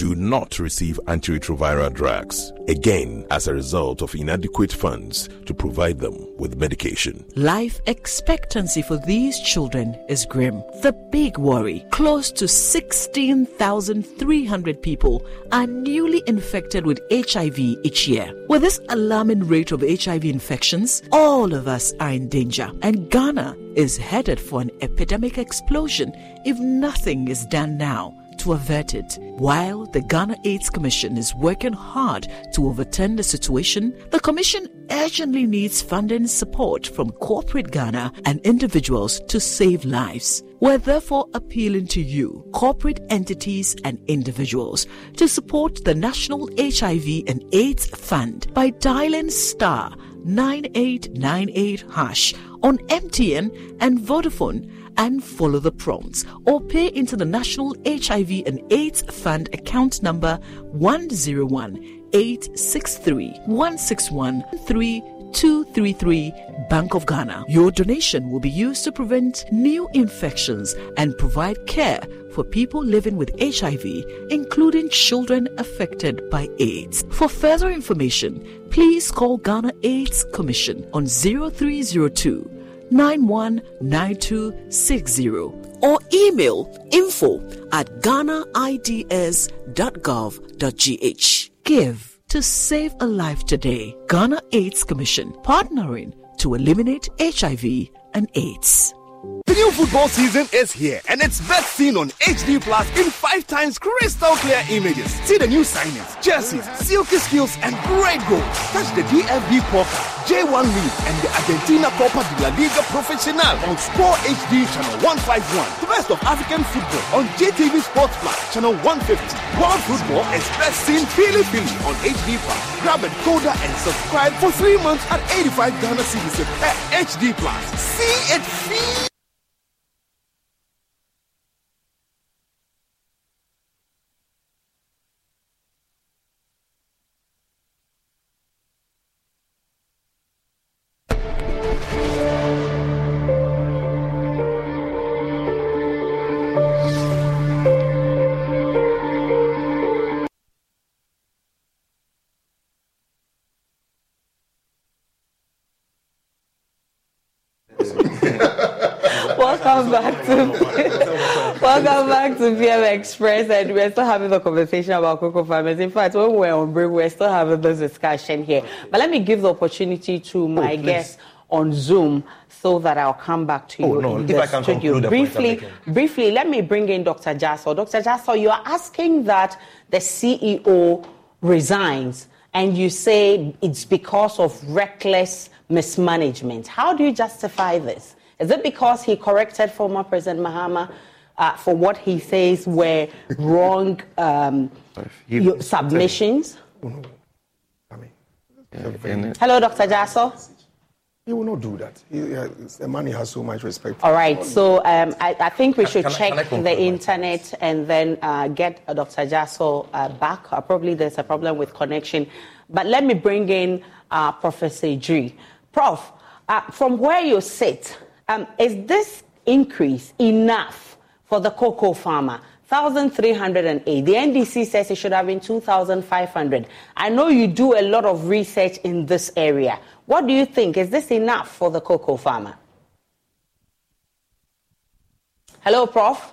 do not receive antiretroviral drugs, again, as a result of inadequate funds to provide them with medication. Life expectancy for these children is grim. The big worry close to 16,300 people are newly infected with HIV each year. With this alarming rate of HIV infections, all of us are in danger, and Ghana is headed for an epidemic explosion if nothing is done now to avert it. While the Ghana AIDS Commission is working hard to overturn the situation, the Commission urgently needs funding support from corporate Ghana and individuals to save lives. We're therefore appealing to you, corporate entities and individuals, to support the National HIV and AIDS Fund by dialing star 9898 hash on MTN and Vodafone and follow the prompts or pay into the National HIV and AIDS Fund account number 101 863 161 3233 Bank of Ghana. Your donation will be used to prevent new infections and provide care for people living with HIV, including children affected by AIDS. For further information, please call Ghana AIDS Commission on 0302 919260 or email info at ghanaids.gov.gh. Give to save a life today. Ghana AIDS Commission partnering to eliminate HIV and AIDS. The new football season is here, and it's best seen on HD Plus in five times crystal clear images. See the new signings, jerseys, silky skills, and great goals. Touch the DFB Pokal, J1 League, and the Argentina Copa de la Liga Profesional on Score HD channel 151. The best of African football on JTV Sports Plus channel 150. World football is best seen Philly Philly on HD Plus. Grab a decoder and subscribe for three months at 85 Ghana cedis per HD Plus. See it feel. To PM Express, and we're still having the conversation about cocoa farmers. In fact, when we're on break, we're still having this discussion here. But let me give the opportunity to oh, my please. guests on Zoom so that I'll come back to you Oh, you no, in the studio. conclude the point I'm briefly, briefly, let me bring in Dr. Jasaw. Dr. Jasaw, you are asking that the CEO resigns, and you say it's because of reckless mismanagement. How do you justify this? Is it because he corrected former President Mahama uh, for what he says were wrong um, your submissions? Hello, Dr. Jasaw. He will not do that. He, uh, the man he has so much respect. All right, so um, I, I think we should Can I- check can I confirm the internet and then uh, get uh, Dr. Jasaw uh, back. Uh, probably there's a problem with connection. But let me bring in uh, Professor Egyir. Prof, uh, from where you sit, um, is this increase enough for the cocoa farmer? 1,308. The NDC says it should have been 2,500. I know you do a lot of research in this area. What do you think? Is this enough for the cocoa farmer? Hello, Prof.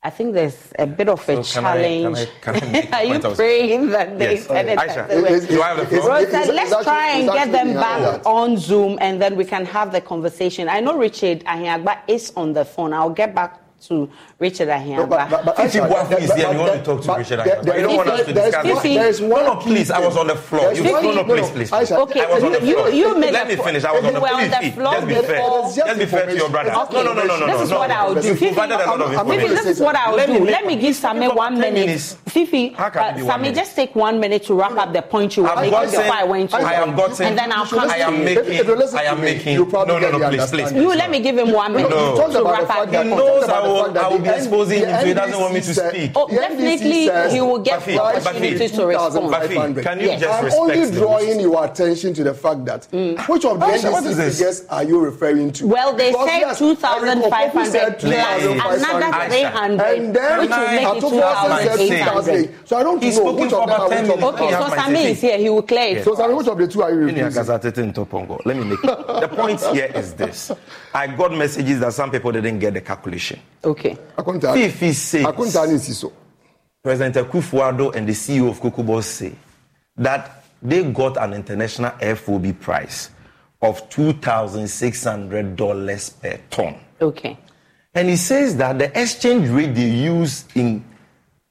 I think there's a bit of a So can I- can challenge. I- can I *laughs* Are you point praying that the Yes. internet Aisha, has the do I have the floor? Rosa, It's- it's- let's it's try and get them back that. on Zoom and then we can have the conversation. I know Richard Ahiagbah is on the phone. I'll get back to Richard Ahiagbah. Fifi Boafo is here you want to talk to Richard Ayo. But you don't want us to discuss this. No, no, please. I was on the floor. You, no, no, please, please. please. Okay, I was on the you- floor. you made Let me finish. I was on the floor. on the Fifi, floor Just be fair. before- Just be fair to your brother. Okay, No, no, no, no, no. This is what I'll do. You've Fifi, provided a lot of Fifi, information. this is what I'll do. Let me give Sammy one ten minute. Fifi, How can it be one Sammy, just take one minute to wrap up the point you were making before I went to I have gotten- and then I'll come I to am you. making. I am making. No, no, no, please, please. You let me give him one minute to wrap up that the He point. Knows I will, that I will be exposing him, so he doesn't want me to said- speak. Oh, definitely says he will get Bafi, the opportunity Bafi, to respond. Bafi, can you Yes. just I'm only drawing your attention to the fact that hmm. which of the Aisha, NDC figures are you referring to? Well, they Because said 2,500 Eric Opoku said plus 2,500. another 300, and then which will make it 2,800. So I don't know which of them about are 10 which of Okay, so my Sammy is here. He will clear it. So Sammy, which of the two are you referring to? akasatete in Topongo. Let me make it. The point here is this. I got messages that some people didn't get the calculation. Okay. Akunta- Fifi says Akunta President Akufo-Addo and the CEO of Kokobos say that they got an international FOB price of $2,600 per ton. Okay. And he says that the exchange rate they use in,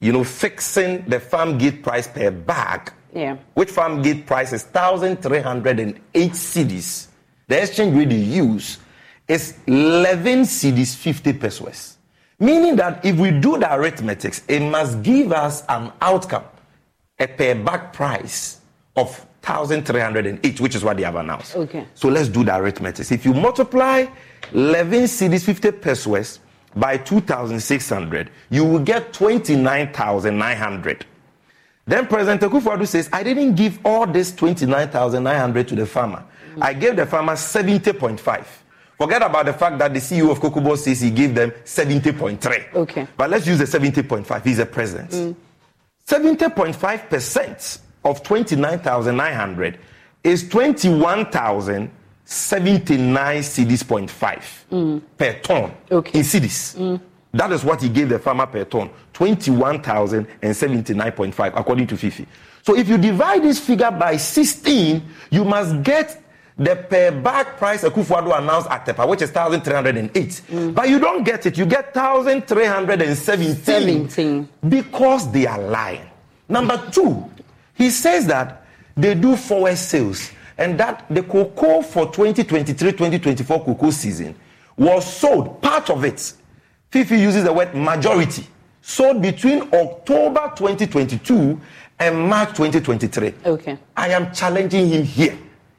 you know, fixing the farm gate price per bag, Yeah. which farm gate price is 1,308 cedis. The exchange rate they use is 11 cedis 50 pesewas. Meaning that if we do the arithmetics, it must give us an outcome, a payback price of 1,308, which is what they have announced. Okay. So let's do the arithmetic. If you multiply 11 cedis 50 pesewas by 2,600, you will get 29,900. Then President Akufo-Addo says, I didn't give all this 29,900 to the farmer. I gave the farmer 70.5. Forget about the fact that the CEO of Cocobod says he gave them 70.3. Okay. Mm. But let's use the 70.5. He's the president. 70.5% of 29,900 is 21,079 cedis point five Mm. per ton in cedis. That is what he gave the farmer per ton, 21,079.5 according to Fifi. So if you divide this figure by 16, you must get the per bag price Akufo-Addo announced at Tepa, which is 1,308. Mm. But you don't get it. You get 1,317 because they are lying. Number two, he says that they do forward sales and that the cocoa for 2023-2024 cocoa season was sold, part of it, Fifi uses the word majority, sold between October 2022 and March 2023. Okay. I am challenging him here.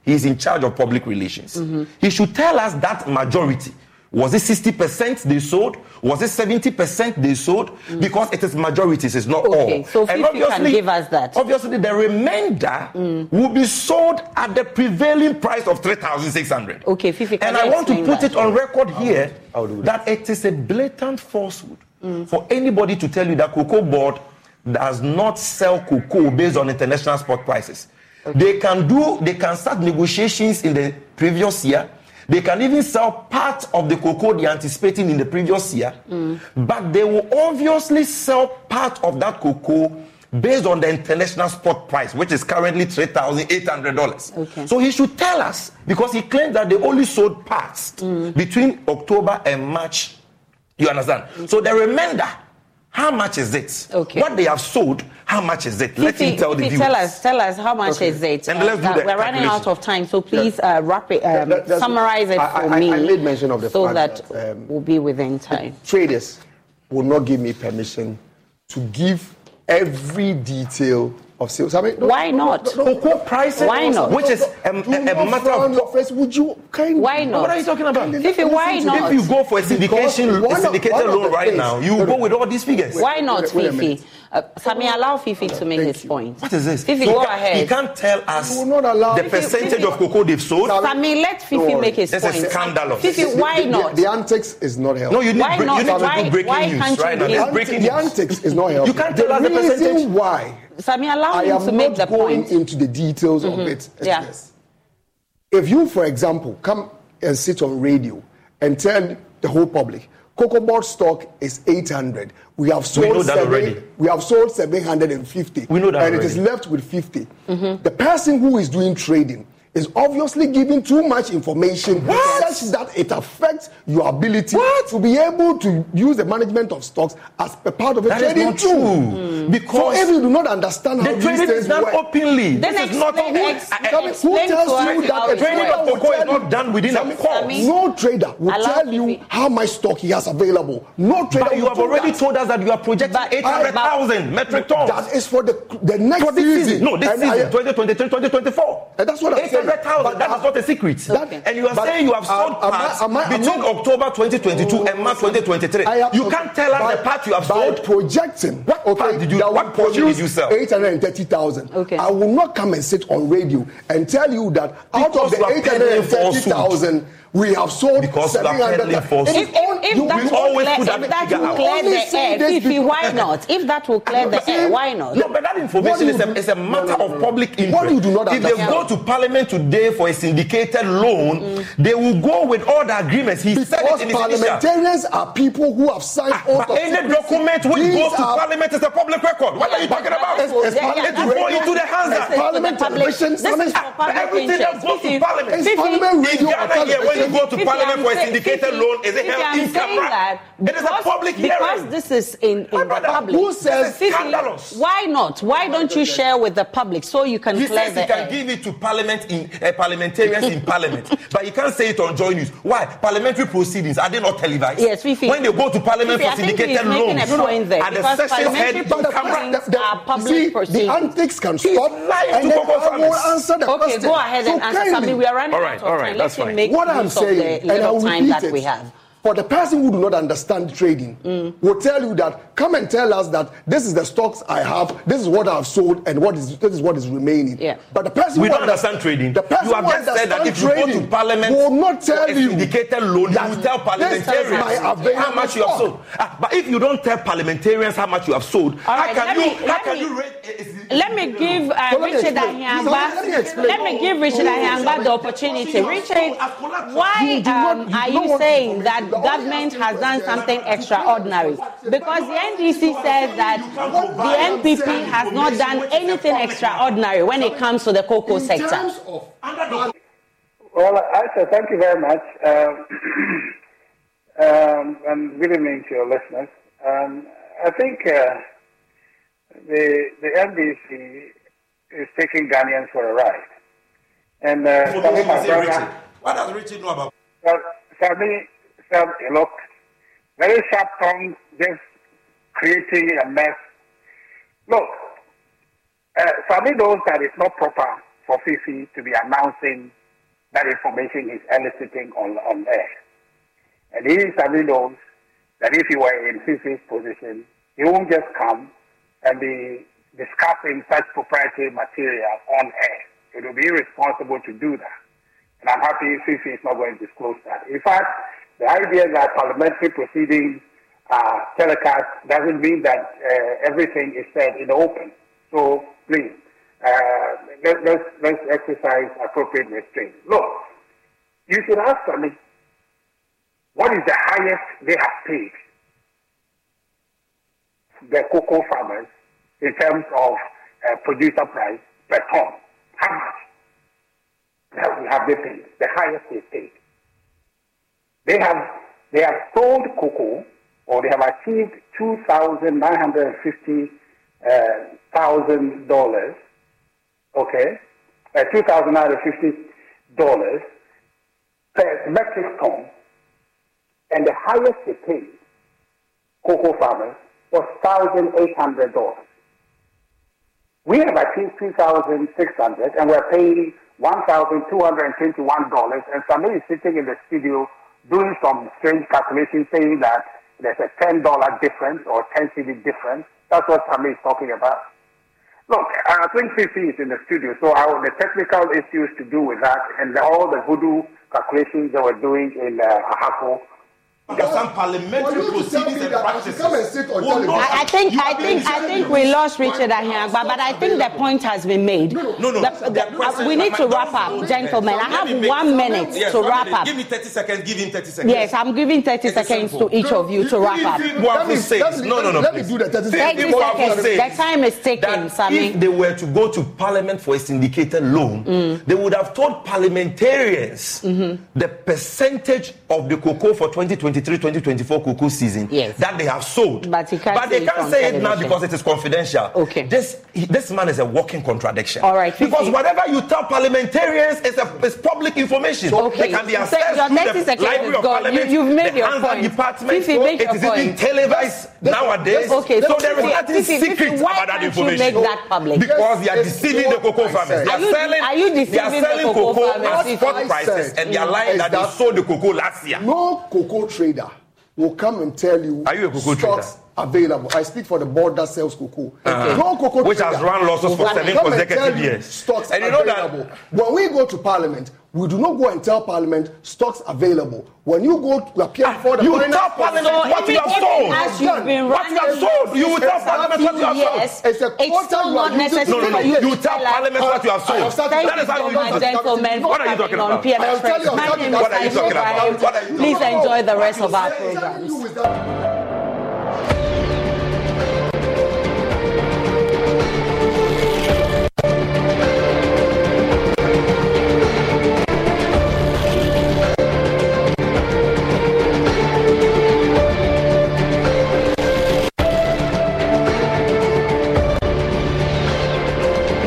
He's in charge of public relations. Mm-hmm. He should tell us that majority. Was it 60% they sold? Was it 70% they sold? Because it is majorities, it's not Mm. Okay, all. so And Fifi can give us that. Mm. Obviously, the remainder will be sold at the prevailing price of 3,600. Okay, Fifi, can And you I want to put that? it on record here that it is a blatant falsehood for anybody to tell you that Cocoa Board does not sell cocoa based on international spot prices. They can do, they can start negotiations in the previous year. They can even sell part of the cocoa they're anticipating in the previous year, mm. but they will obviously sell part of that cocoa based on the international spot price, which is currently $3,800. Okay. So he should tell us because he claimed that they only sold parts mm. between October and March. You understand? Mm. So the remainder, how much is it? Okay. What they have sold, how much is it? Let Fifi, him tell the viewers. tell us, tell us how much Okay. is it? And let's do Uh, the we're running out of time, so please uh, wrap it, um, That- summarize it I- for I- me, I made mention of the so fact that, that, um, we'll be within time. traders will not give me permission to give every detail of sales. I mean, Why not? Cocoa pricing, Why not? which is a, a, a not matter of your face. Would you kind? Why not? What are you talking about? Fifi, why not? If you go for a syndication, a syndicated of loan right things- now, you Wait a go with all these figures. Why not, wait- wait Fifi? Minute. Uh, Sammy, allow Fifi to make his point. What is this? Fifi, So go can't- ahead. He can't tell us You will not allow- the Fifi, percentage Fifi- of cocoa they've sold. Sammy, let Fifi Don't make his This point. is scandalous. Fifi, The- why the, not? The, the antics is not helping. No, you need, Why break- not? you need Why- to do breaking why news can't right you now. give- This the, is breaking the antics is not helping. can't tell us the percentage. why Sammy, allow I him am to make not the going point. into the details of it. Yes. If you, for example, come and sit on radio and tell the whole public, Cocoa Board stock is 800. We have sold know that seven, already. We have sold 750. We know that and it is left with 50. Mm-hmm. The person who is doing trading is obviously giving too much information such that it affects your ability to be able to use the management of stocks as a part of a That is trading not tool. true. So Because if you do not understand how the these trading things is done work, openly. Then this is not explain- who, ex- who tells you that a it trading trader of will cocoa is not done within a Sammy, course. No trader will Allow tell you how much stock he has available. No trader But you have already that. told us that you are projecting But- 800,000 metric tons. That is for the the next for this season. No, this And season, 2023, 2024. And that's what I'm saying. 800,000. But That I- is not a secret. That- and you are but, saying you have uh, sold am I- parts am I- between I- October 2022 and March 2023. Have- you can't tell us by- the part you have by sold. projecting. What part did you- that what portion did you sell? 830,000. Okay. I will not come and sit on radio and tell you that out of the 830,000, we have sold Because you are 700,000. peddling falsehood. If, if, if you that will will always clear, put that if that will clear the air, this Fifi, why not? If that will clear the air, why not? No, but that information What is you a, is a matter no, no, of no. public interest. What you do not if they go to parliament today for a syndicated loan, Mm. they will go with all the agreements. He said Because it in his initial. parliamentarians are people who have signed oath But of any secrecy. document which These goes to parliament is a public record. What are you talking about? It's- it's Yeah, yeah, parliament that's- You go into the hands of parliament for the public- television. This is for public Everything that goes to parliament. It's parliament radio or Ghana here, when you go to parliament for a syndicated loan, is it Fifi, held I'm in saying camera? that It is a because- public Because this is in, in the brother, public. who says- Scandalous. Why not? Why don't you share with the public so you can He clear says he can give it to parliament in uh, parliamentarians in parliament, but you can't say it on Joy News. Why? Parliamentary proceedings are they not televised? Yes, Fifi. When they go to parliament Fifi, for I think syndicated loans, a point there and the because sessions head parliamentary on camera. proceedings The- the- are public see, the proceedings. antics can He's stop. and to then Cocoa I will answer the Okay, question. go ahead and So answer. kindly- Sammy, we are running All out right, of all right, time. that's Let him fine. what I'm saying, and I will time repeat that it, we have. For the person who do not understand trading, will tell you that come and tell us that this is the stocks I have, this is what I've sold, and what is this is what is remaining. Yeah. But the person We who don't understand trading. the person You have who just said that if you go to trading parliament will not tell you syndicated loan, you will tell parliamentarians how much you have sold. Ah, but if you don't tell parliamentarians how much you have sold, All how right, can you me- how let can me- you rate? is- is- Let me give uh, So Richard explain. Let me explain. Let me give Richard Ahiagbah the opportunity. Richard, why You do not- um, you are you saying that The only government has done something extraordinary? Because the NDC says that the NPP has not done anything extraordinary when it comes to the cocoa In sector. terms of Well, I say thank you very much. Um, *clears throat* um, and good evening to your listeners. Um, I think uh, the the NDC is taking Ghanaians for a ride. And uh, For Sammy, those who my brother, Richard, what does Richard know about? well, Sammy said, look, very sharp tongue, just creating a mess. Look, uh, Sammy knows that it's not proper for Fifi to be announcing that information he's eliciting on, on air. And he, Sammy knows that if he were in Fifi's position, he won't just come and be discussing such proprietary material on air. It would be irresponsible to do that. And I'm happy Fifi is not going to disclose that. In fact, the idea that parliamentary proceedings are telecast doesn't mean that uh, everything is said in the open. So please, uh, let, let's, let's exercise appropriate restraint. Look, you should ask me, what is the highest they have paid the cocoa farmers in terms of uh, producer price per ton? How much have they paid? The highest they paid. They have they have sold cocoa, or they have achieved two thousand nine hundred fifty thousand dollars. Okay, uh, two thousand nine hundred fifty dollars per metric ton, and the highest they paid cocoa farmers was thousand eight hundred dollars. We have achieved 2,600 and we're paying $1,221. And somebody is sitting in the studio doing some strange calculations saying that there's a $10 difference or 10 cedi difference. That's what Sammy is talking about. Look, I think Fifi is in the studio, so our, the technical issues to do with that and all the voodoo calculations they were doing in uh, Ahafo there's some parliamentary proceedings and practices. Come and sit on television. I, I think I think I think we lost Richard Ahiagbah, but I think the point has been made. No, no. The- the- uh, we need to wrap up, gentlemen. I have one minute Yes, to wrap minute. up. Give me 30 seconds. Give him 30 seconds. Yes, I'm giving 30 seconds to each of you to wrap up. What who says? No, no, no. Let me do the 30 seconds. 30 Wafu seconds. says The time is ticking, Sammy. If they were to go to parliament for a syndicated loan, Mm. they would have told parliamentarians Mm-hmm. the percentage of the cocoa for 2023-2024 cocoa season that they have sold. But he can't But they can't say it now because it is confidential. Okay. This this man is a walking contradiction. All right, Because Fifi. whatever you tell parliamentarians is, a, is public information. Okay. They can be So accessed your 30 through the Library of. Parliament. You- you've made the your Hands-on point. Department. Fifi, make it your is even point. televised nowadays. Okay, so so there is Fifi, nothing Fifi, Fifi, secret why about that can't you information. make that public? Because they are Yes, deceiving it's the cocoa what I farmers. said. They Are are you- selling. are you they are deceiving the selling cocoa cocoa farmers, at Fifi? spot I prices, said and they are lying is that they that- sold the cocoa last year. No cocoa trader will come and tell you Are you a cocoa stocks available. I speak for the board that sells cocoa. Uh-huh. No cocoa Which trader has run losses for seven consecutive years. Stocks And you know that- available. When we go to parliament, we do not go and tell parliament stocks available. When you go to appear before the you finance tell parliament committee- what you have sold. as you've been What you have sold. You will tell parliament what you have sold. It's a It's quota still not necessary No, no, no. you You tell parliament what you have sold. That how you do gentlemen. What are you talking about? PM I'll tell you, My name is what are you talking about? Ibrahim. What are you talking Please enjoy the rest of our program. is that